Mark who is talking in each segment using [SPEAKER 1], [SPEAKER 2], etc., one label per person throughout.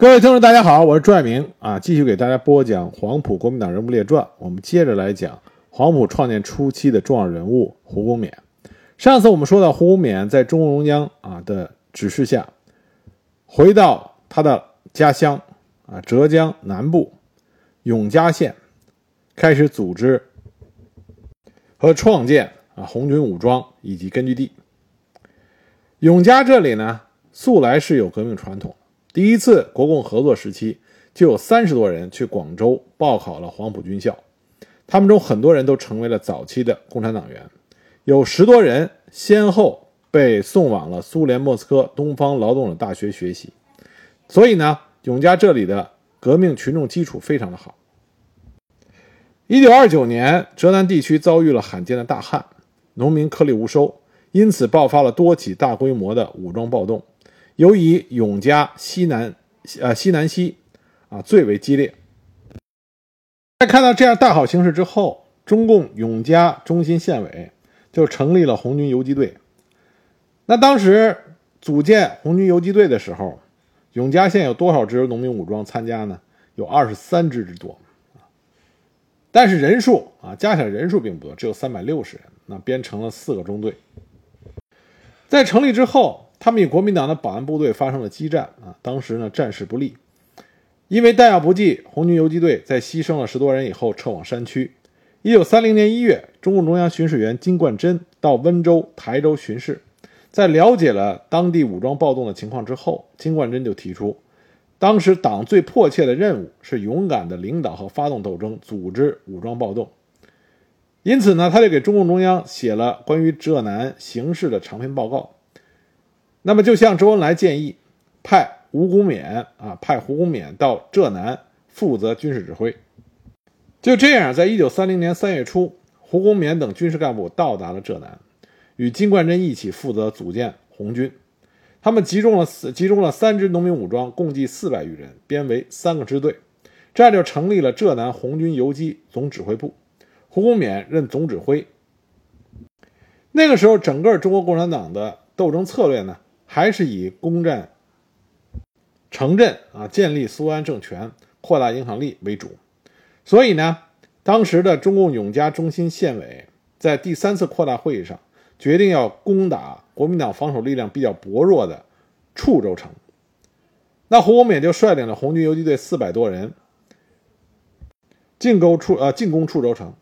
[SPEAKER 1] 各位听众，大家好，我是朱爱明啊，继续给大家播讲黄埔国民党人物列传。我们接着来讲黄埔创建初期的重要人物胡公冕。上次我们说到，胡公冕在中共中央啊的指示下，回到他的家乡啊浙江南部永嘉县，开始组织和创建啊红军武装以及根据地。永嘉这里呢，素来是有革命传统。第一次国共合作时期，就有三十多人去广州报考了黄埔军校，他们中很多人都成为了早期的共产党员，有十多人先后被送往了苏联莫斯科东方劳动者大学学习。所以呢，永嘉这里的革命群众基础非常的好。一九二九年，浙南地区遭遇了罕见的大旱，农民颗粒无收，因此爆发了多起大规模的武装暴动。尤以永嘉西南，呃西南西，啊最为激烈。在看到这样大好形势之后，中共永嘉中心县委就成立了红军游击队。那当时组建红军游击队的时候，永嘉县有多少支农民武装参加呢？有二十三支之多但是人数啊，加起来人数并不多，只有三百六十人。那编成了四个中队。在成立之后。他们与国民党的保安部队发生了激战啊！当时呢，战事不利，因为弹药不济，红军游击队在牺牲了十多人以后撤往山区。一九三零年一月，中共中央巡视员金冠珍到温州、台州巡视，在了解了当地武装暴动的情况之后，金冠珍就提出，当时党最迫切的任务是勇敢的领导和发动斗争，组织武装暴动。因此呢，他就给中共中央写了关于浙南形势的长篇报告。那么就向周恩来建议，派吴公勉啊，派胡公勉到浙南负责军事指挥。就这样，在一九三零年三月初，胡公勉等军事干部到达了浙南，与金冠珍一起负责组建红军。他们集中了集中了三支农民武装，共计四百余人，编为三个支队，这样就成立了浙南红军游击总指挥部。胡公勉任总指挥。那个时候，整个中国共产党的斗争策略呢？还是以攻占城镇啊，建立苏安政权、扩大影响力为主。所以呢，当时的中共永嘉中心县委在第三次扩大会议上决定要攻打国民党防守力量比较薄弱的处州城。那胡公勉就率领了红军游击队四百多人进攻处呃进攻处州城。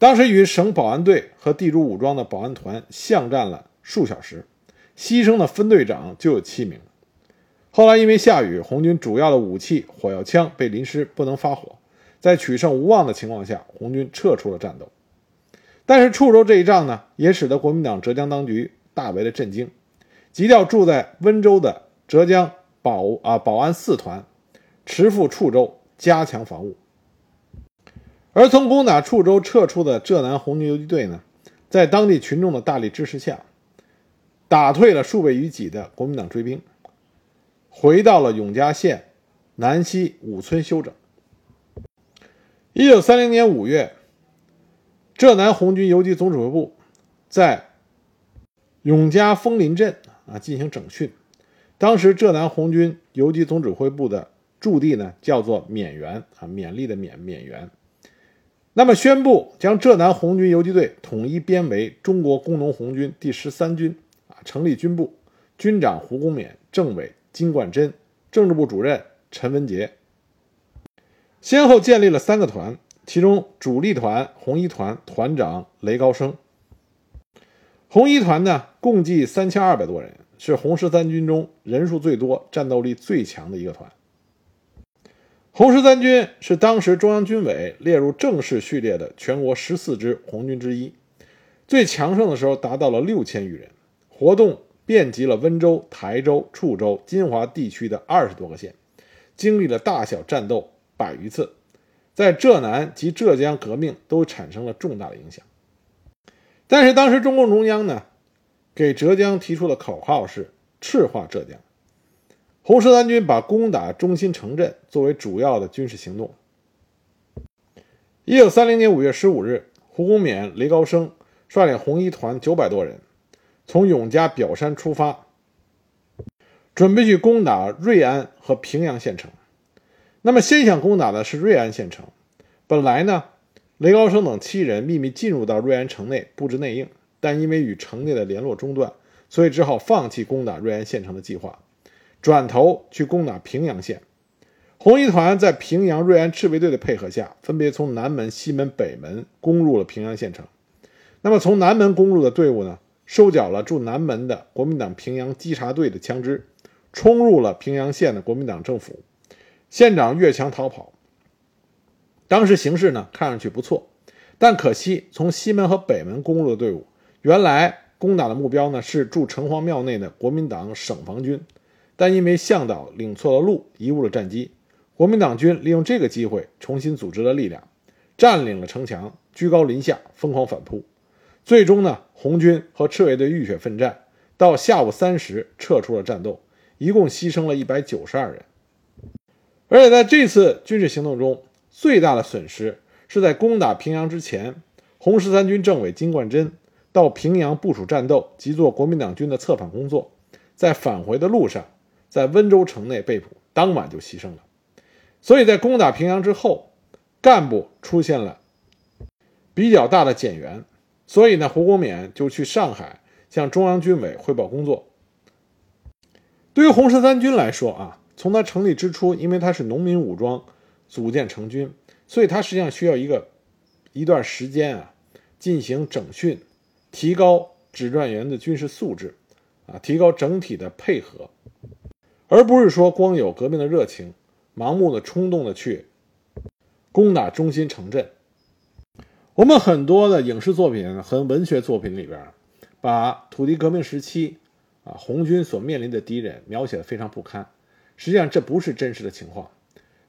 [SPEAKER 1] 当时与省保安队和地主武装的保安团巷战了数小时。牺牲的分队长就有七名。后来因为下雨，红军主要的武器火药枪被淋湿，不能发火。在取胜无望的情况下，红军撤出了战斗。但是处州这一仗呢，也使得国民党浙江当局大为的震惊，急调住在温州的浙江保啊保安四团，驰赴处州加强防务。而从攻打处州撤出的浙南红军游击队呢，在当地群众的大力支持下。打退了数倍于己的国民党追兵，回到了永嘉县南溪五村休整。一九三零年五月，浙南红军游击总指挥部在永嘉枫林镇啊进行整训。当时浙南红军游击总指挥部的驻地呢叫做勉园啊，勉励的勉勉园。那么宣布将浙南红军游击队统一编为中国工农红军第十三军。成立军部，军长胡公勉，政委金冠珍，政治部主任陈文杰，先后建立了三个团，其中主力团红一团团长雷高升。红一团呢，共计三千二百多人，是红十三军中人数最多、战斗力最强的一个团。红十三军是当时中央军委列入正式序列的全国十四支红军之一，最强盛的时候达到了六千余人。活动遍及了温州、台州、处州、金华地区的二十多个县，经历了大小战斗百余次，在浙南及浙江革命都产生了重大的影响。但是当时中共中央呢，给浙江提出的口号是赤化浙江。红十三军把攻打中心城镇作为主要的军事行动。一九三零年五月十五日，胡公勉、雷高升率领红一团九百多人。从永嘉表山出发，准备去攻打瑞安和平阳县城。那么，先想攻打的是瑞安县城。本来呢，雷高升等七人秘密进入到瑞安城内布置内应，但因为与城内的联络中断，所以只好放弃攻打瑞安县城的计划，转头去攻打平阳县。红一团在平阳瑞安赤卫队的配合下，分别从南门、西门、北门攻入了平阳县城。那么，从南门攻入的队伍呢，收缴了驻南门的国民党平阳稽查队的枪支，冲入了平阳县的国民党政府。县长越墙逃跑。当时形势呢，看上去不错，但可惜从西门和北门攻入的队伍，原来攻打的目标呢是驻城隍庙内的国民党省防军，但因为向导领错了路，贻误了战机。国民党军利用这个机会重新组织了力量，占领了城墙，居高临下，疯狂反扑。最终呢，红军和赤卫队浴血奋战，到下午三时撤出了战斗，一共牺牲了一百九十二人。而且在这次军事行动中，最大的损失是在攻打平阳之前，红十三军政委金冠珍到平阳部署战斗及做国民党军的策反工作，在返回的路上，在温州城内被捕，当晚就牺牲了。所以在攻打平阳之后，干部出现了比较大的减员，所以呢，胡公勉就去上海向中央军委汇报工作。对于红十三军来说啊，从他成立之初，因为他是农民武装组建成军，所以他实际上需要一个一段时间啊，进行整训，提高指战员的军事素质，啊，提高整体的配合，而不是说光有革命的热情。盲目的、冲动的去攻打中心城镇。我们很多的影视作品和文学作品里边，把土地革命时期啊红军所面临的敌人描写的非常不堪。实际上，这不是真实的情况。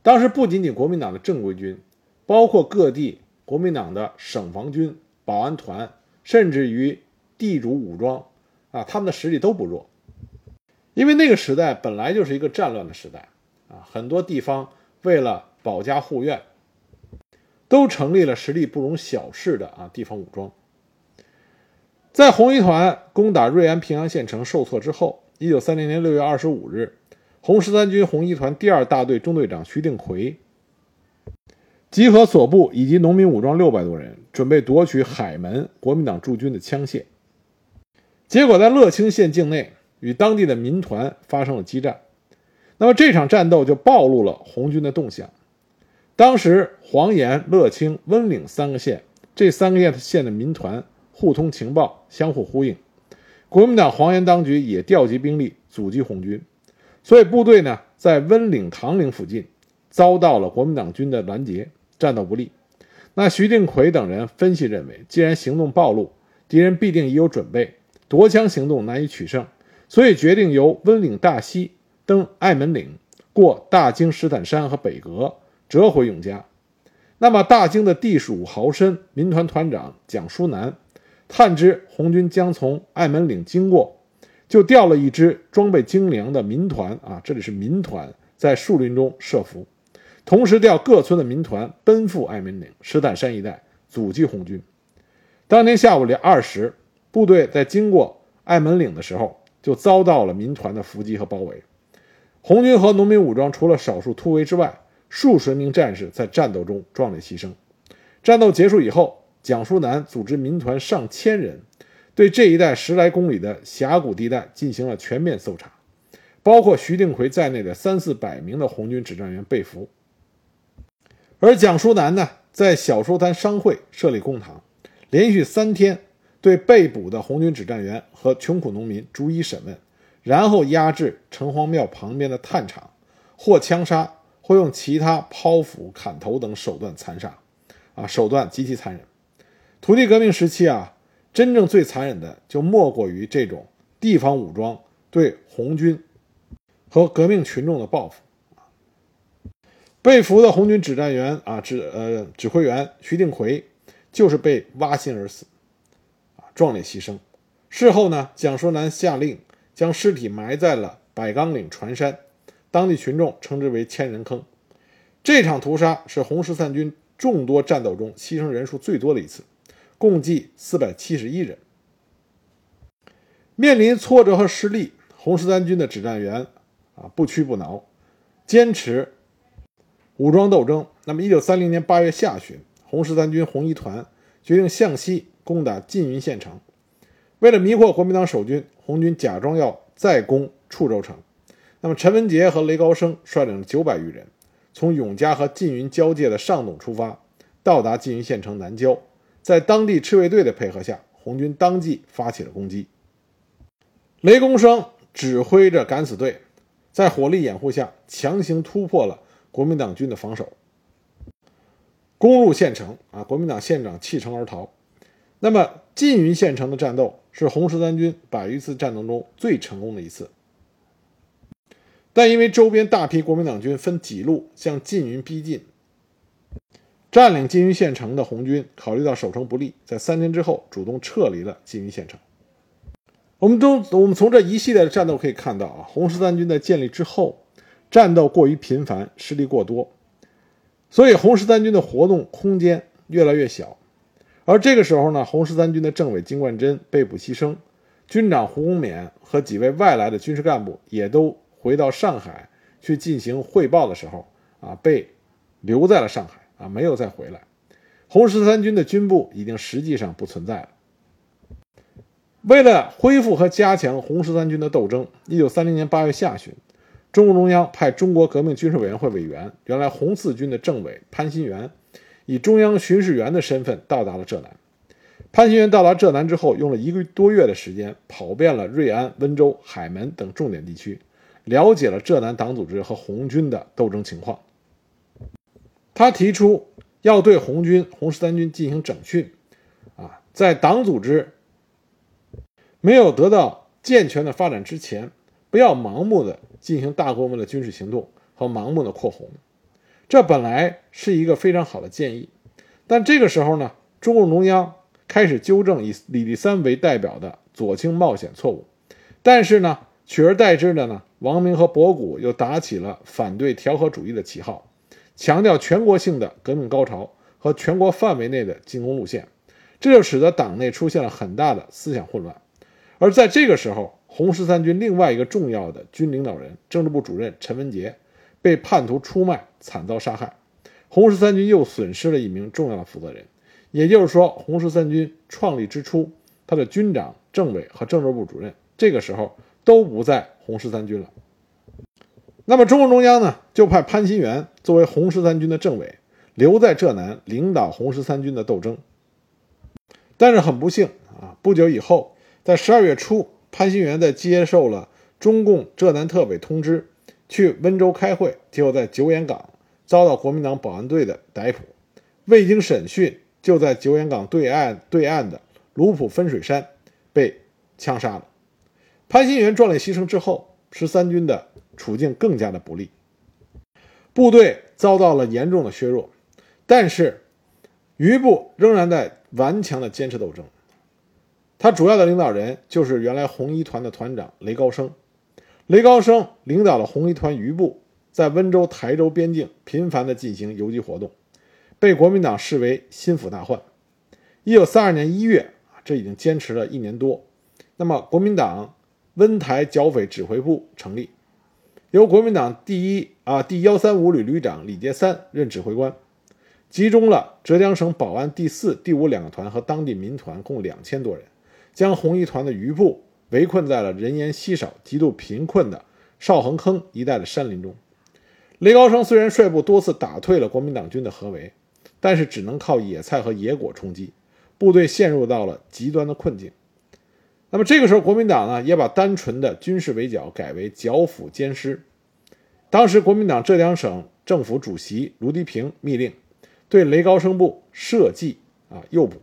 [SPEAKER 1] 当时不仅仅国民党的正规军，包括各地国民党的省防军、保安团，甚至于地主武装啊，他们的实力都不弱。因为那个时代本来就是一个战乱的时代。啊，很多地方为了保家护院，都成立了实力不容小视的啊地方武装。在红一团攻打瑞安平阳县城受挫之后，一九三零年六月二十五日，红十三军红一团第二大队中队长徐定奎集合所部以及农民武装六百多人，准备夺取海门国民党驻军的枪械。结果在乐清县境内与当地的民团发生了激战。那么这场战斗就暴露了红军的动向。当时黄岩、乐清、温岭三个县，这三个县的县的民团互通情报，相互呼应。国民党黄岩当局也调集兵力阻击红军，所以部队呢在温岭、唐岭附近遭到了国民党军的拦截，战斗不利。那徐定奎等人分析认为，既然行动暴露，敌人必定已有准备，夺枪行动难以取胜，所以决定由温岭大西。登艾门岭，过大京石坦山和北阁，折回永嘉。那么大京的地属豪绅民团团长蒋书南，探知红军将从爱门岭经过，就调了一支装备精良的民团啊，这里是民团，在树林中设伏，同时调各村的民团奔赴爱门岭、石坦山一带阻击红军。当天下午两二时，部队在经过爱门岭的时候，就遭到了民团的伏击和包围。红军和农民武装除了少数突围之外，数十名战士在战斗中壮烈牺牲。战斗结束以后，蒋书南组织民团上千人，对这一带十来公里的峡谷地带进行了全面搜查，包括徐定奎在内的三四百名的红军指战员被俘。而蒋书南呢，在小书滩商会设立公堂，连续三天对被捕的红军指战员和穷苦农民逐一审问。然后押至城隍庙旁边的炭场，或枪杀，会用其他剖腹、砍头等手段残杀，啊，手段极其残忍。土地革命时期啊，真正最残忍的就莫过于这种地方武装对红军和革命群众的报复。被俘的红军指战员啊，指呃指挥员徐定奎，就是被挖心而死，啊，壮烈牺牲。事后呢，蒋书南下令。将尸体埋在了百岗岭船山，当地群众称之为“千人坑”。这场屠杀是红十三军众多战斗中牺牲人数最多的一次，共计四百七十一人。面临挫折和失利，红十三军的指战员啊，不屈不挠，坚持武装斗争。那么，一九三零年八月下旬，红十三军红一团决定向西攻打缙云县城。为了迷惑国民党守军，红军假装要再攻处州城。那么，陈文杰和雷高升率领九百余人，从永嘉和缙云交界的上董出发，到达缙云县城南郊。在当地赤卫队的配合下，红军当即发起了攻击。雷公生指挥着敢死队，在火力掩护下，强行突破了国民党军的防守，攻入县城。啊，国民党县长弃城而逃。那么，缙云县城的战斗是红十三军百余次战斗中最成功的一次。但因为周边大批国民党军分几路向缙云逼近，占领缙云县城的红军考虑到守城不利，在三天之后主动撤离了缙云县城。我们都我们从这一系列的战斗可以看到啊，红十三军在建立之后，战斗过于频繁，失利过多，所以红十三军的活动空间越来越小。而这个时候呢，红十三军的政委金冠珍被捕牺牲，军长胡公勉和几位外来的军事干部也都回到上海去进行汇报的时候啊，被留在了上海啊，没有再回来。红十三军的军部已经实际上不存在了。为了恢复和加强红十三军的斗争，一九三零年八月下旬，中共中央派中国革命军事委员会委员、原来红四军的政委潘新元，以中央巡视员的身份到达了浙南。潘新元到达浙南之后，用了一个多月的时间，跑遍了瑞安、温州、海门等重点地区，了解了浙南党组织和红军的斗争情况。他提出要对红军、红十三军进行整训，啊，在党组织。没有得到健全的发展之前，不要盲目的进行大规模的军事行动和盲目的扩红，这本来是一个非常好的建议。但这个时候呢，中共中央开始纠正以李立三为代表的左倾冒险错误，但是呢，取而代之的呢，王明和博古又打起了反对调和主义的旗号，强调全国性的革命高潮和全国范围内的进攻路线，这就使得党内出现了很大的思想混乱。而在这个时候，红十三军另外一个重要的军领导人、政治部主任陈文杰被叛徒出卖，惨遭杀害。红十三军又损失了一名重要的负责人，也就是说，红十三军创立之初，他的军长、政委和政治部主任这个时候都不在红十三军了。那么，中共中央呢，就派潘新元作为红十三军的政委，留在浙南领导红十三军的斗争。但是很不幸啊，不久以后。在十二月初，潘新元在接受了中共浙南特委通知，去温州开会，结果在九眼港遭到国民党保安队的逮捕，未经审讯，就在九眼港对岸对岸的卢浦分水山被枪杀了。潘新元壮烈牺牲之后，十三军的处境更加的不利，部队遭到了严重的削弱，但是余部仍然在顽强的坚持斗争。他主要的领导人就是原来红一团的团长雷高升。雷高升领导了红一团余部，在温州、台州边境频繁地进行游击活动，被国民党视为心腹大患。一九三二年一月，这已经坚持了一年多。那么，国民党温台剿匪指挥部成立，由国民党第一啊第幺三五旅旅长李杰三任指挥官，集中了浙江省保安第四、第五两个团和当地民团共两千多人。将红一团的余部围困在了人烟稀少、极度贫困的少横坑一带的山林中。雷高升虽然率部多次打退了国民党军的合围，但是只能靠野菜和野果充饥，部队陷入到了极端的困境。那么这个时候，国民党呢也把单纯的军事围剿改为剿抚兼施。当时，国民党浙江省政府主席卢迪平密令对雷高升部设计啊诱捕。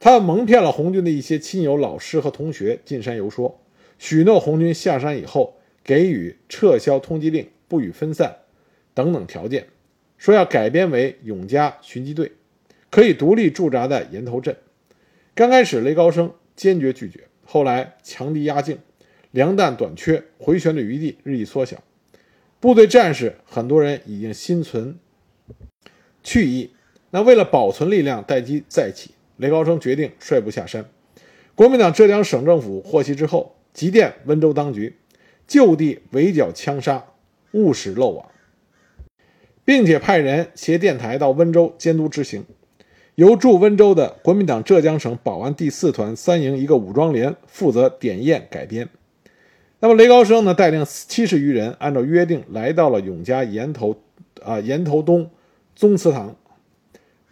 [SPEAKER 1] 他蒙骗了红军的一些亲友、老师和同学进山游说，许诺红军下山以后给予撤销通缉令、不予分散等等条件，说要改编为永嘉巡击队，可以独立驻扎在岩头镇。刚开始，雷高升坚决拒绝，后来强敌压境，粮弹短缺，回旋的余地日益缩小，部队战士很多人已经心存去意。那为了保存力量，待机再起。雷高升决定率部下山。国民党浙江省政府获悉之后，急电温州当局，就地围剿枪杀，勿使漏网，并且派人携电台到温州监督执行。由驻温州的国民党浙江省保安第四团三营一个武装连负责点验改编。那么雷高升呢，带领七十余人，按照约定来到了永嘉岩头啊岩头东宗祠堂。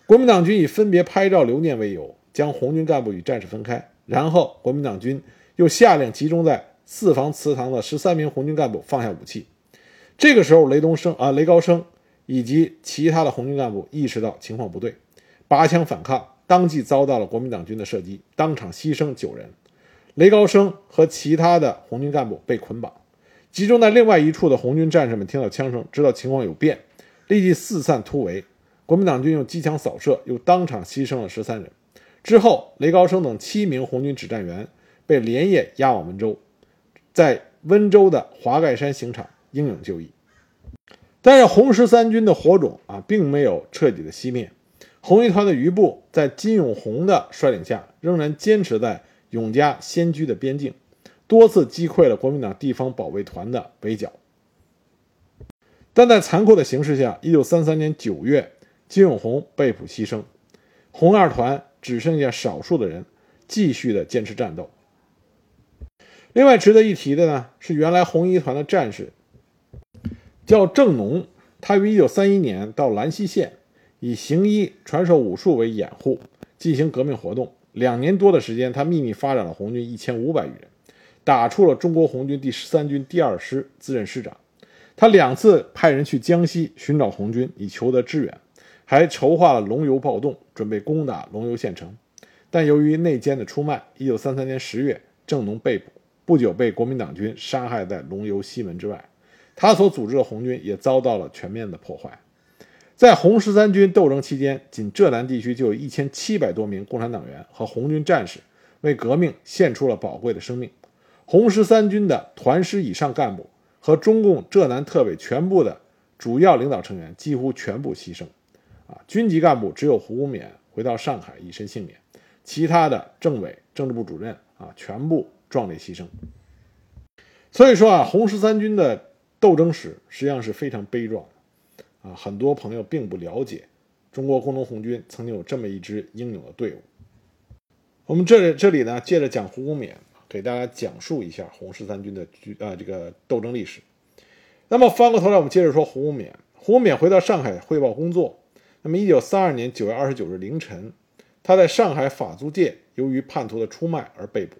[SPEAKER 1] 国民党军以分别拍照留念为由，将红军干部与战士分开。然后国民党军又下令集中在四房祠堂的十三名红军干部放下武器。这个时候，雷东升啊雷高升以及其他的红军干部意识到情况不对，拔枪反抗，当即遭到了国民党军的射击，当场牺牲九人。雷高升和其他的红军干部被捆绑，集中在另外一处的红军战士们听到枪声，知道情况有变，立即四散突围。国民党军用机枪扫射，又当场牺牲了十三人。之后，雷高升等七名红军指战员被连夜押往温州，在温州的华盖山刑场英勇就义。但是红十三军的火种啊，并没有彻底的熄灭。红一团的余部在金永红的率领下，仍然坚持在。永嘉仙居的边境，多次击溃了国民党地方保卫团的围剿，但在残酷的形势下，一九三三年九月，金永红被捕牺牲，红二团只剩下少数的人继续的坚持战斗。另外值得一提的呢，是原来红一团的战士叫郑农，他于一九三一年到兰溪县，以行医传授武术为掩护，进行革命活动。两年多的时间，他秘密发展了红军一千五百余人，打出了中国红军第十三军第二师，自任师长。他两次派人去江西寻找红军，以求得支援，还筹划了龙游暴动，准备攻打龙游县城。但由于内奸的出卖，一九三三年十月，郑农被捕，不久被国民党军杀害在龙游西门之外。他所组织的红军也遭到了全面的破坏。在红十三军斗争期间，仅浙南地区就有一千七百多名共产党员和红军战士为革命献出了宝贵的生命。红十三军的团师以上干部和中共浙南特委全部的主要领导成员几乎全部牺牲。啊，军级干部只有胡公勉回到上海以身幸免，其他的政委、政治部主任啊，全部壮烈牺牲。所以说啊，红十三军的斗争史实际上是非常悲壮。啊，很多朋友并不了解，中国工农红军曾经有这么一支英勇的队伍。我们这里这里呢，接着讲胡公勉，给大家讲述一下红十三军的军啊这个斗争历史。那么翻过头来，我们接着说胡公勉。胡公勉回到上海汇报工作。那么，一九三二年九月二十九日凌晨，他在上海法租界由于叛徒的出卖而被捕。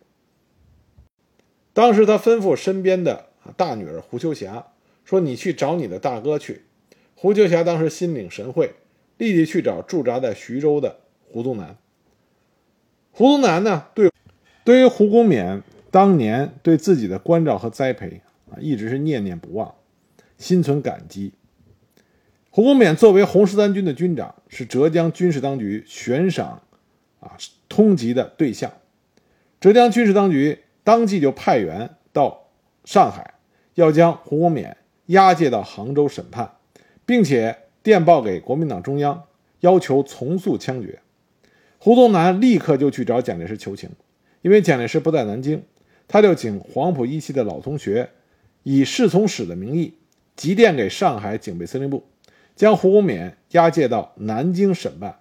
[SPEAKER 1] 当时他吩咐身边的大女儿胡秋霞说：“你去找你的大哥去。”胡秋霞当时心领神会，立即去找驻扎在徐州的胡宗南。胡宗南呢，对对于胡公勉当年对自己的关照和栽培啊，一直是念念不忘，心存感激。胡公勉作为红十三军的军长，是浙江军事当局悬赏啊通缉的对象。浙江军事当局当即就派员到上海，要将胡公勉押解到杭州审判。并且电报给国民党中央，要求从速枪决。胡宗南立刻就去找蒋介石求情，因为蒋介石不在南京，他就请黄埔一期的老同学，以侍从使的名义急电给上海警备司令部，将胡公勉押解到南京审判。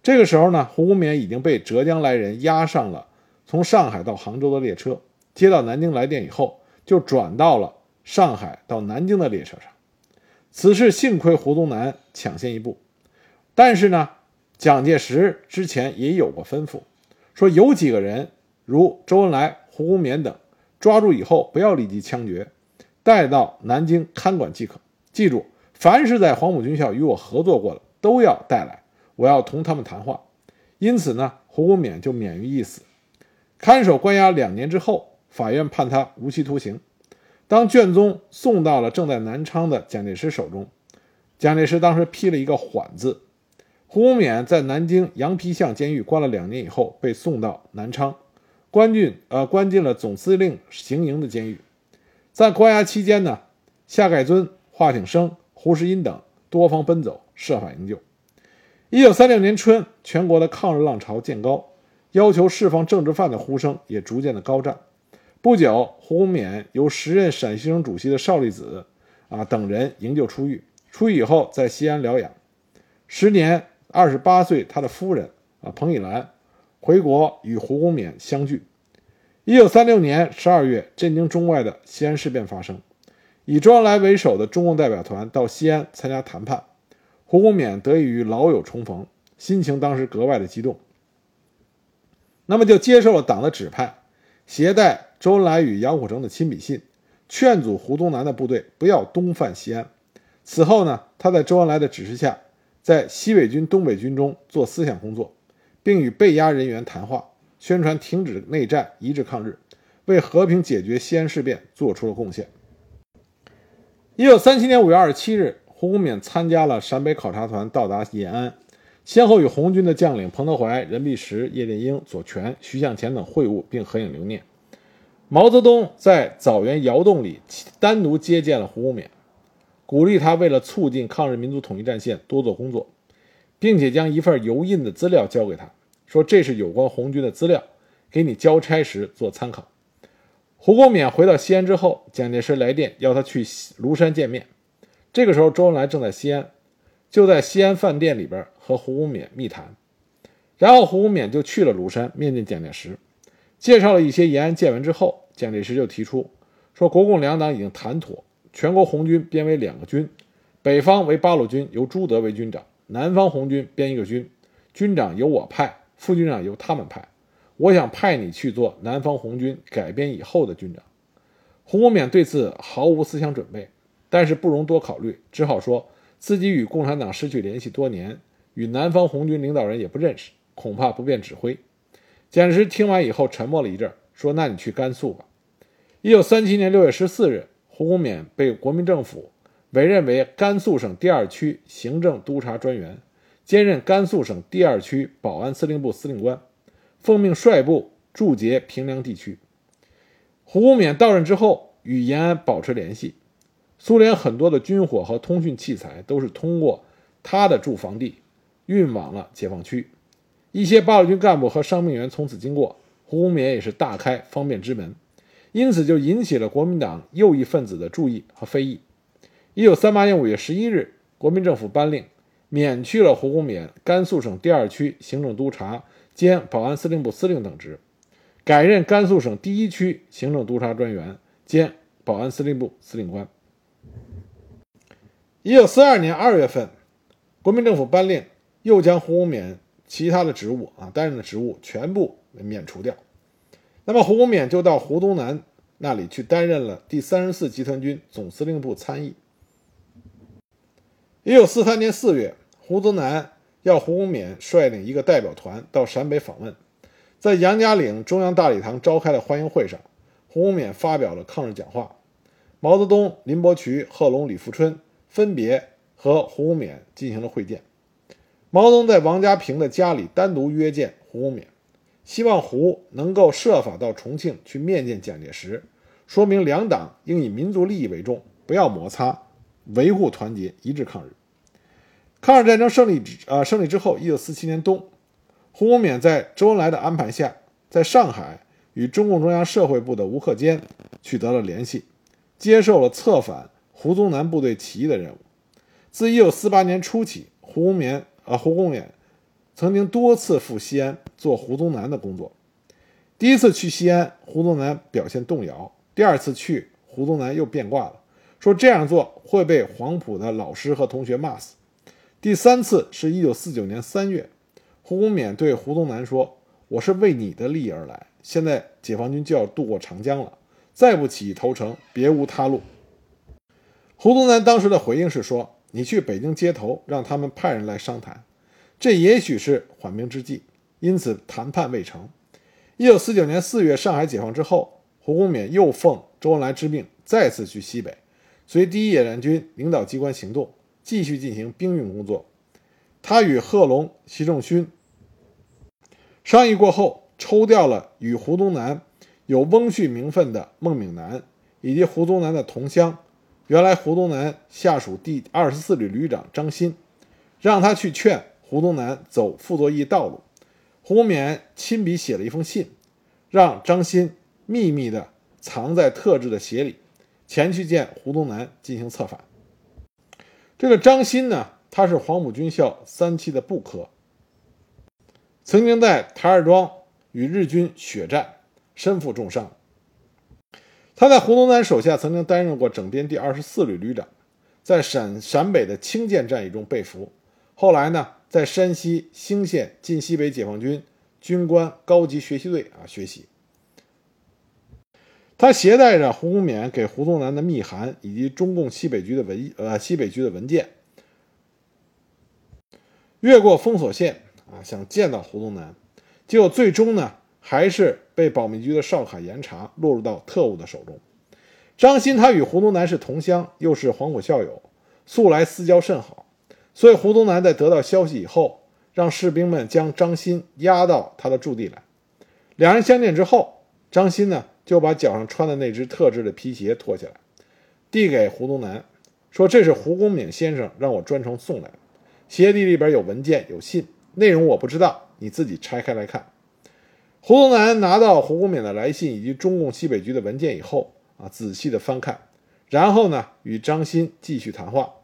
[SPEAKER 1] 这个时候呢，胡公勉已经被浙江来人押上了从上海到杭州的列车，接到南京来电以后，就转到了上海到南京的列车上。此事幸亏胡宗南抢先一步，但是呢，蒋介石之前也有过吩咐，说有几个人如周恩来、胡公勉等，抓住以后不要立即枪决，带到南京看管即可。记住，凡是在黄埔军校与我合作过的，都要带来，我要同他们谈话。因此呢，胡公勉就免于一死。看守关押两年之后，法院判他无期徒刑。当卷宗送到了正在南昌的蒋介石手中，蒋介石当时批了一个缓字。胡公勉在南京羊皮巷监狱关了两年以后，被送到南昌，关进呃关进了总司令行营的监狱。在关押期间呢，夏盖尊、华挺生、胡适英等多方奔走，设法营救。一九三六年春，全国的抗日浪潮渐高，要求释放政治犯的呼声也逐渐的高涨。不久，胡公勉由时任陕西省主席的邵力子啊等人营救出狱。出狱以后，在西安疗养。时年二十八岁，他的夫人啊彭以兰回国与胡公勉相聚。一九三六年十二月，震惊中外的西安事变发生，以周恩来为首的中共代表团到西安参加谈判，胡公勉得以与老友重逢，心情当时格外的激动。那么就接受了党的指派，携带周恩来与杨虎城的亲笔信，劝阻胡宗南的部队不要东犯西安。此后呢，他在周恩来的指示下，在西北军、东北军中做思想工作，并与被押人员谈话。宣传停止内战，一致抗日，为和平解决西安事变做出了贡献。一九三七年五月二十七日，胡公勉参加了陕北考察团到达延安，先后与红军的将领彭德怀、任弼时、叶剑英、左权、徐向前等会晤，并合影留念。毛泽东在枣园窑洞里单独接见了胡公勉，鼓励他为了促进抗日民族统一战线多做工作，并且将一份油印的资料交给他。说这是有关红军的资料，给你交差时做参考。胡公勉回到西安之后，蒋介石来电要他去庐山见面。这个时候，周恩来正在西安，就在西安饭店里边和胡公勉密谈。然后胡公勉就去了庐山面见蒋介石，介绍了一些延安见闻之后，蒋介石就提出说，国共两党已经谈妥，全国红军编为两个军，北方为八路军，由朱德为军长；南方红军编一个军，军长由我派。副军长由他们派，我想派你去做南方红军改编以后的军长。胡公勉对此毫无思想准备，但是不容多考虑，只好说自己与共产党失去联系多年，与南方红军领导人也不认识，恐怕不便指挥。蒋介石听完以后沉默了一阵，说：“那你去甘肃吧。”一九三七年六月十四日，胡公勉被国民政府委任为甘肃省第二区行政督察专员。兼任甘肃省第二区保安司令部司令官，奉命率部驻节平凉地区。胡公勉到任之后，与延安保持联系。苏联很多的军火和通讯器材都是通过他的驻防地运往了解放区。一些八路军干部和伤病员从此经过，胡公勉也是大开方便之门，因此就引起了国民党右翼分子的注意和非议。一九三八年五月十一日，国民政府颁令。免去了胡公勉甘肃省第二区行政督察兼保安司令部司令等职，改任甘肃省第一区行政督察专员兼保安司令部司令官。一九四二年二月份，国民政府颁令，又将胡公勉其他的职务啊担任的职务全部免除掉。那么胡公勉就到胡宗南那里去担任了第三十四集团军总司令部参议。一九四三年四月，胡宗南要胡公勉率领一个代表团到陕北访问，在杨家岭中央大礼堂召开的欢迎会上，胡公勉发表了抗日讲话。毛泽东、林伯渠、贺龙、李富春分别和胡公勉进行了会见。毛泽东在王家平的家里单独约见胡公勉，希望胡能够设法到重庆去面见蒋介石，说明两党应以民族利益为重，不要摩擦，维护团结，一致抗日。抗日战争胜利之呃胜利之后，一九四七年冬，胡公勉在周恩来的安排下，在上海与中共中央社会部的吴克坚取得了联系，接受了策反胡宗南部队起义的任务。自一九四八年初起，胡公勉啊胡公勉曾经多次赴西安做胡宗南的工作。第一次去西安，胡宗南表现动摇；第二次去，胡宗南又变卦了，说这样做会被黄埔的老师和同学骂死。第三次是一九四九年三月，胡公勉对胡宗南说：“我是为你的利益而来，现在解放军就要渡过长江了，再不起义投诚，别无他路。”胡宗南当时的回应是说：“你去北京接头，让他们派人来商谈，这也许是缓兵之计。”因此谈判未成。一九四九年四月，上海解放之后，胡公勉又奉周恩来之命，再次去西北，随第一野战军领导机关行动。继续进行兵运工作。他与贺龙、习仲勋商议过后，抽调了与胡宗南有翁婿名分的孟炳南，以及胡宗南的同乡，原来胡宗南下属第二十四旅旅长张欣，让他去劝胡宗南走傅作义道路。胡公勉亲笔写了一封信，让张欣秘密的藏在特制的鞋里，前去见胡宗南进行策反。这个张欣呢，他是黄埔军校三期的步科，曾经在台儿庄与日军血战，身负重伤。他在胡宗南手下曾经担任过整编第二十四旅旅长，在陕陕北的清涧战役中被俘。后来呢，在山西兴县晋西北解放军军官高级学习队啊学习。他携带着胡公冕给胡宗南的密函以及中共西北局的文呃西北局的文件，越过封锁线啊，想见到胡宗南，结果最终呢，还是被保密局的哨卡严查，落入到特务的手中。张欣他与胡宗南是同乡，又是黄埔校友，素来私交甚好，所以胡宗南在得到消息以后，让士兵们将张欣押到他的驻地来。两人相见之后，张欣呢。就把脚上穿的那只特制的皮鞋脱下来，递给胡宗南，说：“这是胡公敏先生让我专程送来的，鞋底里边有文件有信，内容我不知道，你自己拆开来看。”胡宗南拿到胡公勉的来信以及中共西北局的文件以后，啊，仔细的翻看，然后呢，与张欣继续谈话。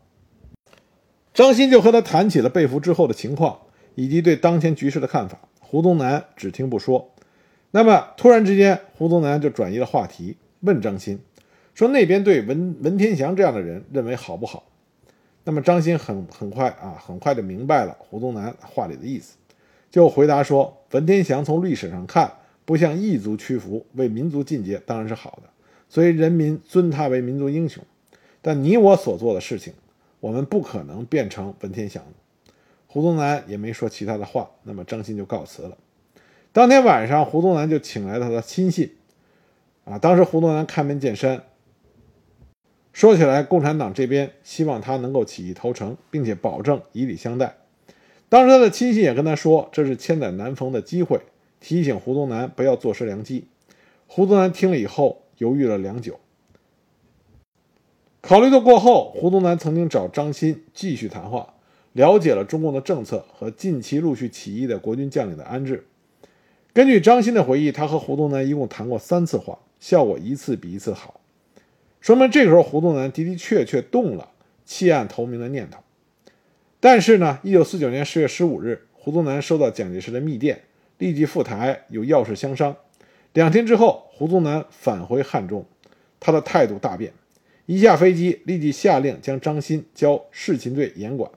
[SPEAKER 1] 张欣就和他谈起了被俘之后的情况以及对当前局势的看法，胡宗南只听不说。那么突然之间，胡宗南就转移了话题，问张欣说：“那边对文文天祥这样的人认为好不好？”那么张欣很很快啊，很快就明白了胡宗南话里的意思，就回答说：“文天祥从历史上看，不向异族屈服，为民族尽节，当然是好的，所以人民尊他为民族英雄。但你我所做的事情，我们不可能变成文天祥。”胡宗南也没说其他的话，那么张欣就告辞了。当天晚上，胡宗南就请来他的亲信，啊，当时胡宗南开门见山，说起来，共产党这边希望他能够起义投诚，并且保证以礼相待。当时他的亲信也跟他说，这是千载难逢的机会，提醒胡宗南不要坐失良机。胡宗南听了以后，犹豫了良久，考虑的过后，胡宗南曾经找张欣继续谈话，了解了中共的政策和近期陆续起义的国军将领的安置。根据张欣的回忆，他和胡宗南一共谈过三次话，效果一次比一次好，说明这个时候胡宗南的的确确动了弃暗投明的念头。但是呢，一九四九年十月十五日，胡宗南收到蒋介石的密电，立即赴台有要事相商。两天之后，胡宗南返回汉中，他的态度大变，一下飞机立即下令将张欣交侍勤队严管，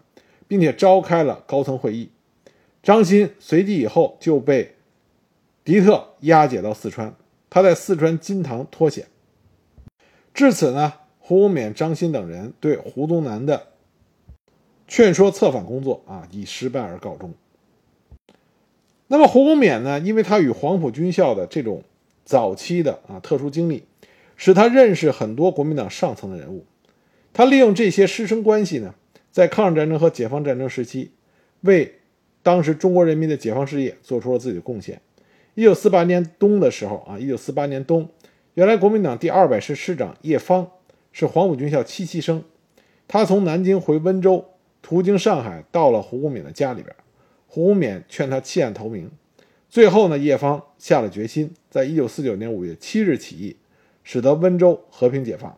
[SPEAKER 1] 并且召开了高层会议。张欣随即以后就被。敌特押解到四川，他在四川金堂脱险。至此呢，胡公冕、张欣等人对胡宗南的劝说策反工作啊，以失败而告终。那么胡公冕呢，因为他与黄埔军校的这种早期的啊特殊经历，使他认识很多国民党上层的人物。他利用这些师生关系呢，在抗日战争和解放战争时期，为当时中国人民的解放事业做出了自己的贡献。一九四八年冬的时候啊，一九四八年冬，原来国民党第二百师师长叶方是黄埔军校七期生，他从南京回温州，途经上海，到了胡公冕的家里边。胡公冕劝他弃暗投明，最后呢，叶方下了决心，在一九四九年五月七日起义，使得温州和平解放。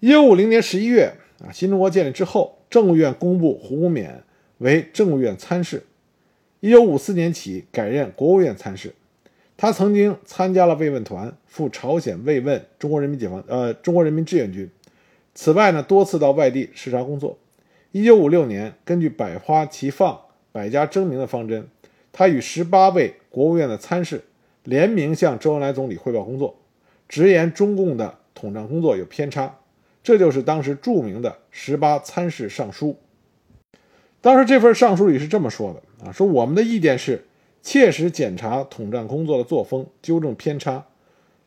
[SPEAKER 1] 一九五零年十一月啊，新中国建立之后，政务院公布胡公冕为政务院参事。一九五四年起改任国务院参事，他曾经参加了慰问团赴朝鲜慰问中国人民解放呃中国人民志愿军。此外呢，多次到外地视察工作。一九五六年，根据百花齐放、百家争鸣的方针，他与十八位国务院的参事联名向周恩来总理汇报工作，直言中共的统战工作有偏差。这就是当时著名的十八参事上书。当时这份上书里是这么说的。啊，说我们的意见是，切实检查统战工作的作风，纠正偏差，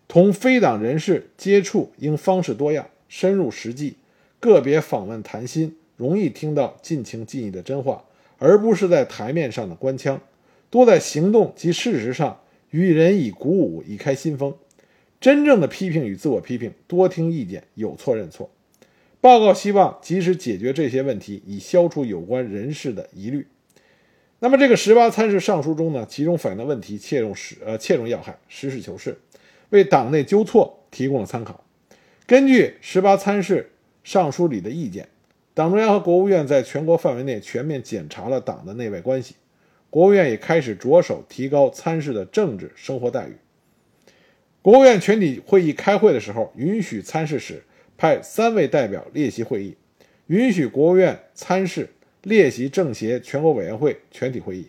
[SPEAKER 1] 同非党人士接触应方式多样，深入实际，个别访问谈心，容易听到尽情尽意的真话，而不是在台面上的官腔，多在行动及事实上予人以鼓舞，以开新风。真正的批评与自我批评，多听意见，有错认错。报告希望及时解决这些问题，以消除有关人士的疑虑。那么这个十八参事上书中呢，其中反映的问题切中实呃切中要害，实事求是，为党内纠错提供了参考。根据十八参事上书里的意见，党中央和国务院在全国范围内全面检查了党的内外关系。国务院也开始着手提高参事的政治生活待遇。国务院全体会议开会的时候，允许参事室派三位代表列席会议，允许国务院参事列席政协全国委员会全体会议，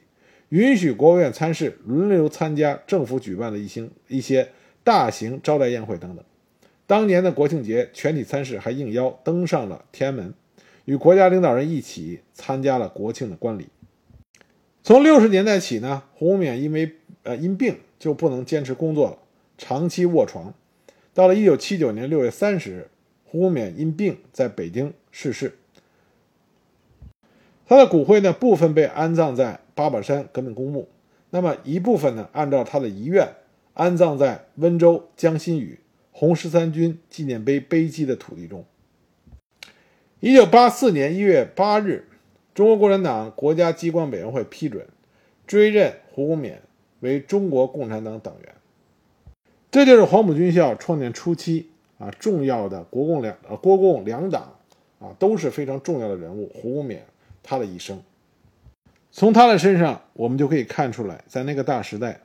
[SPEAKER 1] 允许国务院参事轮流参加政府举办的一些一些大型招待宴会等等。当年的国庆节，全体参事还应邀登上了天安门，与国家领导人一起参加了国庆的观礼。从六十年代起呢，胡公勉因为呃因病就不能坚持工作了。长期卧床，到了一九七九年六月三十日，胡公勉因病在北京逝世。他的骨灰呢，部分被安葬在八宝山革命公墓，那么一部分呢，按照他的遗愿安葬在温州江心屿红十三军纪念碑碑基的土地中。一九八四年一月八日，中国共产党国家机关委员会批准追认胡公勉为中国共产党党员。这就是黄埔军校创建初期啊重要的国共两呃国共两党啊都是非常重要的人物。胡公勉他的一生，从他的身上我们就可以看出来，在那个大时代，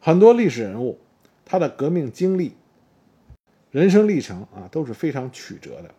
[SPEAKER 1] 很多历史人物他的革命经历、人生历程啊都是非常曲折的。